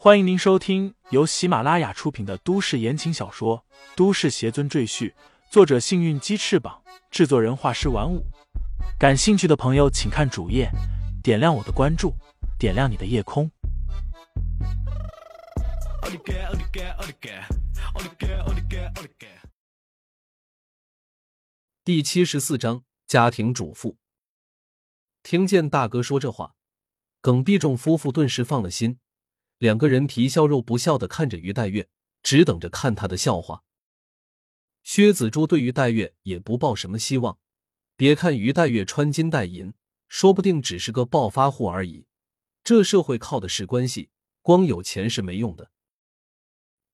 欢迎您收听由喜马拉雅出品的都市言情小说《都市邪尊赘婿》，作者：幸运鸡翅膀，制作人：画师玩五。感兴趣的朋友，请看主页，点亮我的关注，点亮你的夜空。第七十四章家庭主妇。听见大哥说这话，耿必仲夫妇顿时放了心。两个人皮笑肉不笑的看着于黛月，只等着看他的笑话。薛子珠对于黛月也不抱什么希望。别看于黛月穿金戴银，说不定只是个暴发户而已。这社会靠的是关系，光有钱是没用的。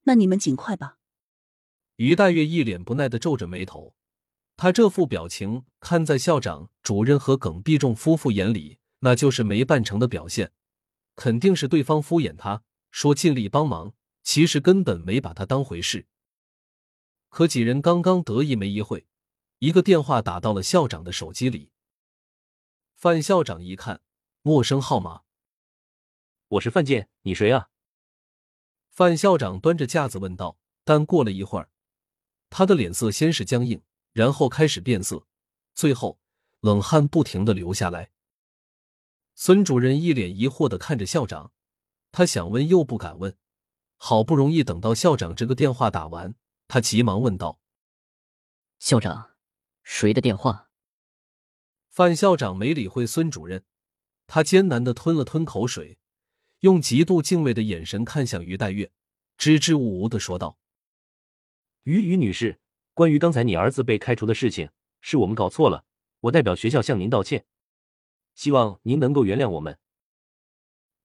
那你们尽快吧。于黛月一脸不耐的皱着眉头，她这副表情看在校长、主任和耿必仲夫妇眼里，那就是没办成的表现。肯定是对方敷衍他，说尽力帮忙，其实根本没把他当回事。可几人刚刚得意没一会，一个电话打到了校长的手机里。范校长一看，陌生号码，我是范建，你谁啊？范校长端着架子问道。但过了一会儿，他的脸色先是僵硬，然后开始变色，最后冷汗不停的流下来。孙主任一脸疑惑的看着校长，他想问又不敢问。好不容易等到校长这个电话打完，他急忙问道：“校长，谁的电话？”范校长没理会孙主任，他艰难的吞了吞口水，用极度敬畏的眼神看向于黛月，支支吾吾的说道：“于于女士，关于刚才你儿子被开除的事情，是我们搞错了，我代表学校向您道歉。”希望您能够原谅我们。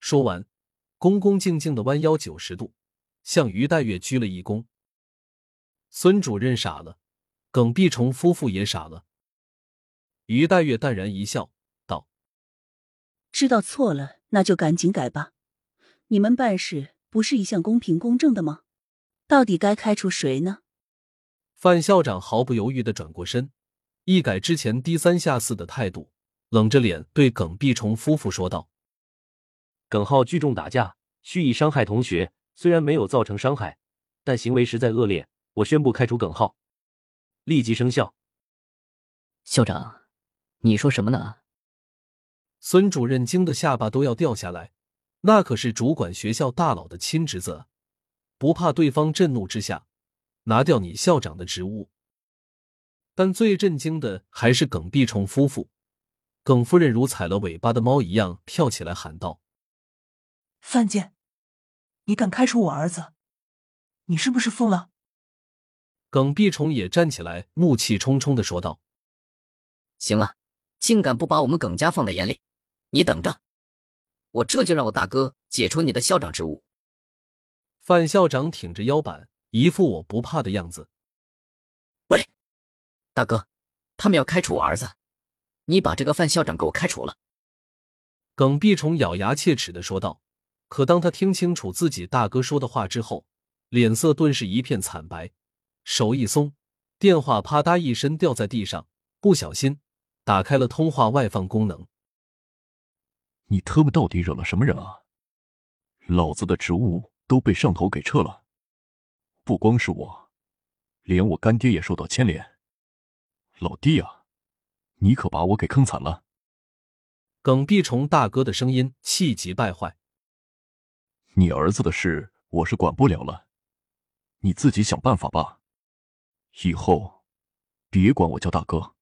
说完，恭恭敬敬的弯腰九十度，向于黛月鞠了一躬。孙主任傻了，耿碧崇夫妇也傻了。于黛月淡然一笑，道：“知道错了，那就赶紧改吧。你们办事不是一向公平公正的吗？到底该开除谁呢？”范校长毫不犹豫的转过身，一改之前低三下四的态度。冷着脸对耿碧崇夫妇说道：“耿浩聚众打架，蓄意伤害同学，虽然没有造成伤害，但行为实在恶劣。我宣布开除耿浩，立即生效。”校长，你说什么呢？孙主任惊得下巴都要掉下来，那可是主管学校大佬的亲侄子，不怕对方震怒之下拿掉你校长的职务。但最震惊的还是耿碧崇夫妇。耿夫人如踩了尾巴的猫一样跳起来喊道：“范建，你敢开除我儿子？你是不是疯了？”耿碧虫也站起来，怒气冲冲的说道：“行了，竟敢不把我们耿家放在眼里，你等着，我这就让我大哥解除你的校长职务。”范校长挺着腰板，一副我不怕的样子。“喂，大哥，他们要开除我儿子。”你把这个范校长给我开除了！耿碧虫咬牙切齿的说道。可当他听清楚自己大哥说的话之后，脸色顿时一片惨白，手一松，电话啪嗒一声掉在地上，不小心打开了通话外放功能。你特么到底惹了什么人啊？老子的职务都被上头给撤了，不光是我，连我干爹也受到牵连。老弟啊！你可把我给坑惨了！耿碧虫大哥的声音气急败坏。你儿子的事我是管不了了，你自己想办法吧。以后别管我叫大哥。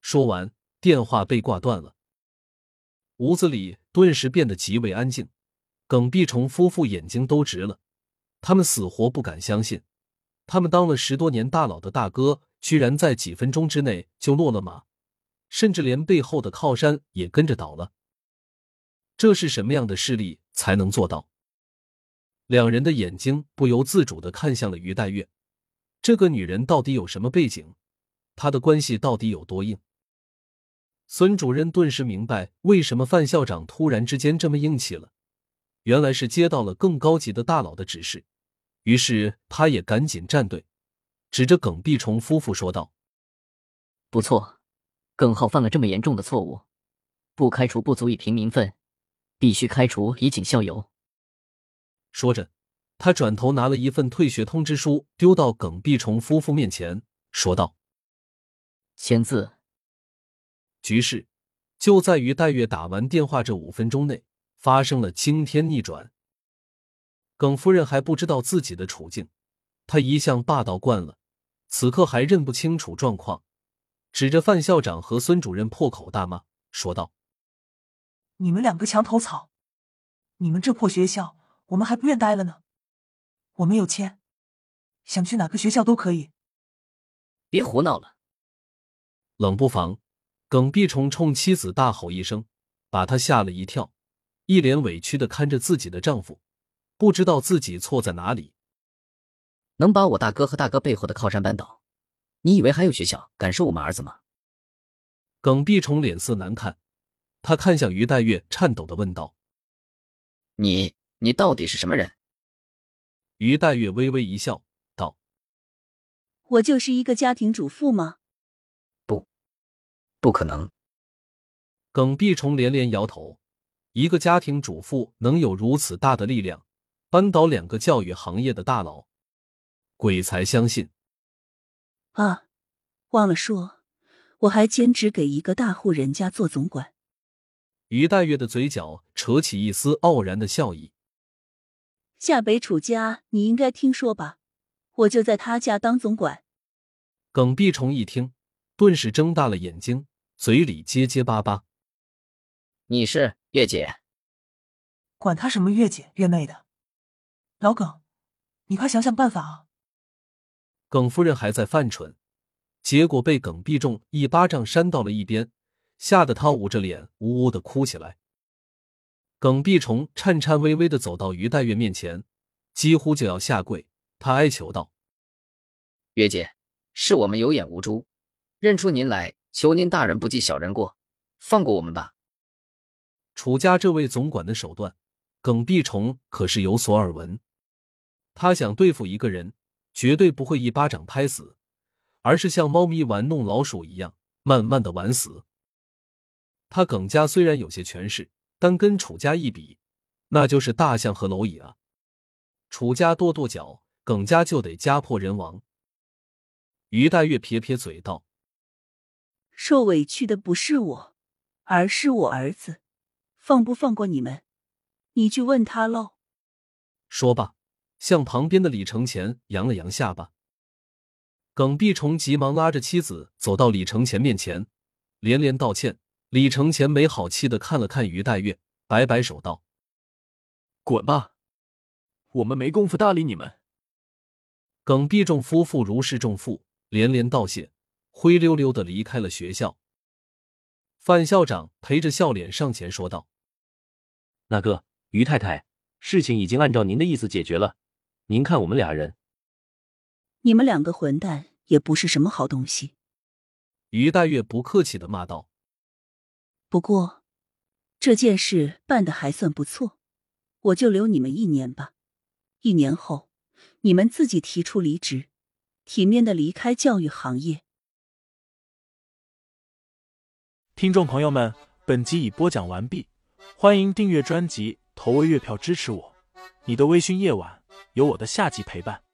说完，电话被挂断了。屋子里顿时变得极为安静。耿碧虫夫妇眼睛都直了，他们死活不敢相信，他们当了十多年大佬的大哥。居然在几分钟之内就落了马，甚至连背后的靠山也跟着倒了。这是什么样的势力才能做到？两人的眼睛不由自主的看向了于黛月，这个女人到底有什么背景？她的关系到底有多硬？孙主任顿时明白为什么范校长突然之间这么硬气了，原来是接到了更高级的大佬的指示，于是他也赶紧站队。指着耿碧虫夫妇说道：“不错，耿浩犯了这么严重的错误，不开除不足以平民愤，必须开除以儆效尤。”说着，他转头拿了一份退学通知书，丢到耿碧虫夫妇面前，说道：“签字。”局势就在于戴月打完电话这五分钟内发生了惊天逆转。耿夫人还不知道自己的处境，她一向霸道惯了，此刻还认不清楚状况，指着范校长和孙主任破口大骂，说道：“你们两个墙头草！你们这破学校，我们还不愿待了呢。我们有钱，想去哪个学校都可以。别胡闹了！”冷不防，耿碧虫冲妻子大吼一声，把她吓了一跳，一脸委屈的看着自己的丈夫。不知道自己错在哪里，能把我大哥和大哥背后的靠山扳倒？你以为还有学校敢收我们儿子吗？耿碧虫脸色难看，他看向于黛月，颤抖的问道：“你，你到底是什么人？”于黛月微微一笑，道：“我就是一个家庭主妇吗？”“不，不可能。”耿碧虫连连摇头，一个家庭主妇能有如此大的力量？扳倒两个教育行业的大佬，鬼才相信。啊，忘了说，我还兼职给一个大户人家做总管。于黛月的嘴角扯起一丝傲然的笑意。夏北楚家，你应该听说吧？我就在他家当总管。耿碧虫一听，顿时睁大了眼睛，嘴里结结巴巴：“你是月姐？管他什么月姐月妹的。”老耿，你快想想办法啊！耿夫人还在犯蠢，结果被耿必仲一巴掌扇到了一边，吓得她捂着脸呜呜的哭起来。耿必虫颤颤巍巍的走到于黛月面前，几乎就要下跪，他哀求道：“月姐，是我们有眼无珠，认出您来，求您大人不计小人过，放过我们吧。”楚家这位总管的手段，耿必虫可是有所耳闻。他想对付一个人，绝对不会一巴掌拍死，而是像猫咪玩弄老鼠一样，慢慢的玩死。他耿家虽然有些权势，但跟楚家一比，那就是大象和蝼蚁啊！楚家跺跺脚，耿家就得家破人亡。于黛月撇撇嘴道：“受委屈的不是我，而是我儿子，放不放过你们，你去问他喽。”说罢。向旁边的李承前扬了扬下巴，耿碧虫急忙拉着妻子走到李承前面前，连连道歉。李承前没好气的看了看于黛月，摆摆手道：“滚吧，我们没工夫搭理你们。”耿碧仲夫妇如释重负，连连道谢，灰溜溜的离开了学校。范校长陪着笑脸上前说道：“那个于太太，事情已经按照您的意思解决了。”您看，我们俩人，你们两个混蛋也不是什么好东西。”于大月不客气的骂道。“不过这件事办的还算不错，我就留你们一年吧。一年后，你们自己提出离职，体面的离开教育行业。”听众朋友们，本集已播讲完毕，欢迎订阅专辑，投喂月票支持我。你的微醺夜晚。有我的下集陪伴。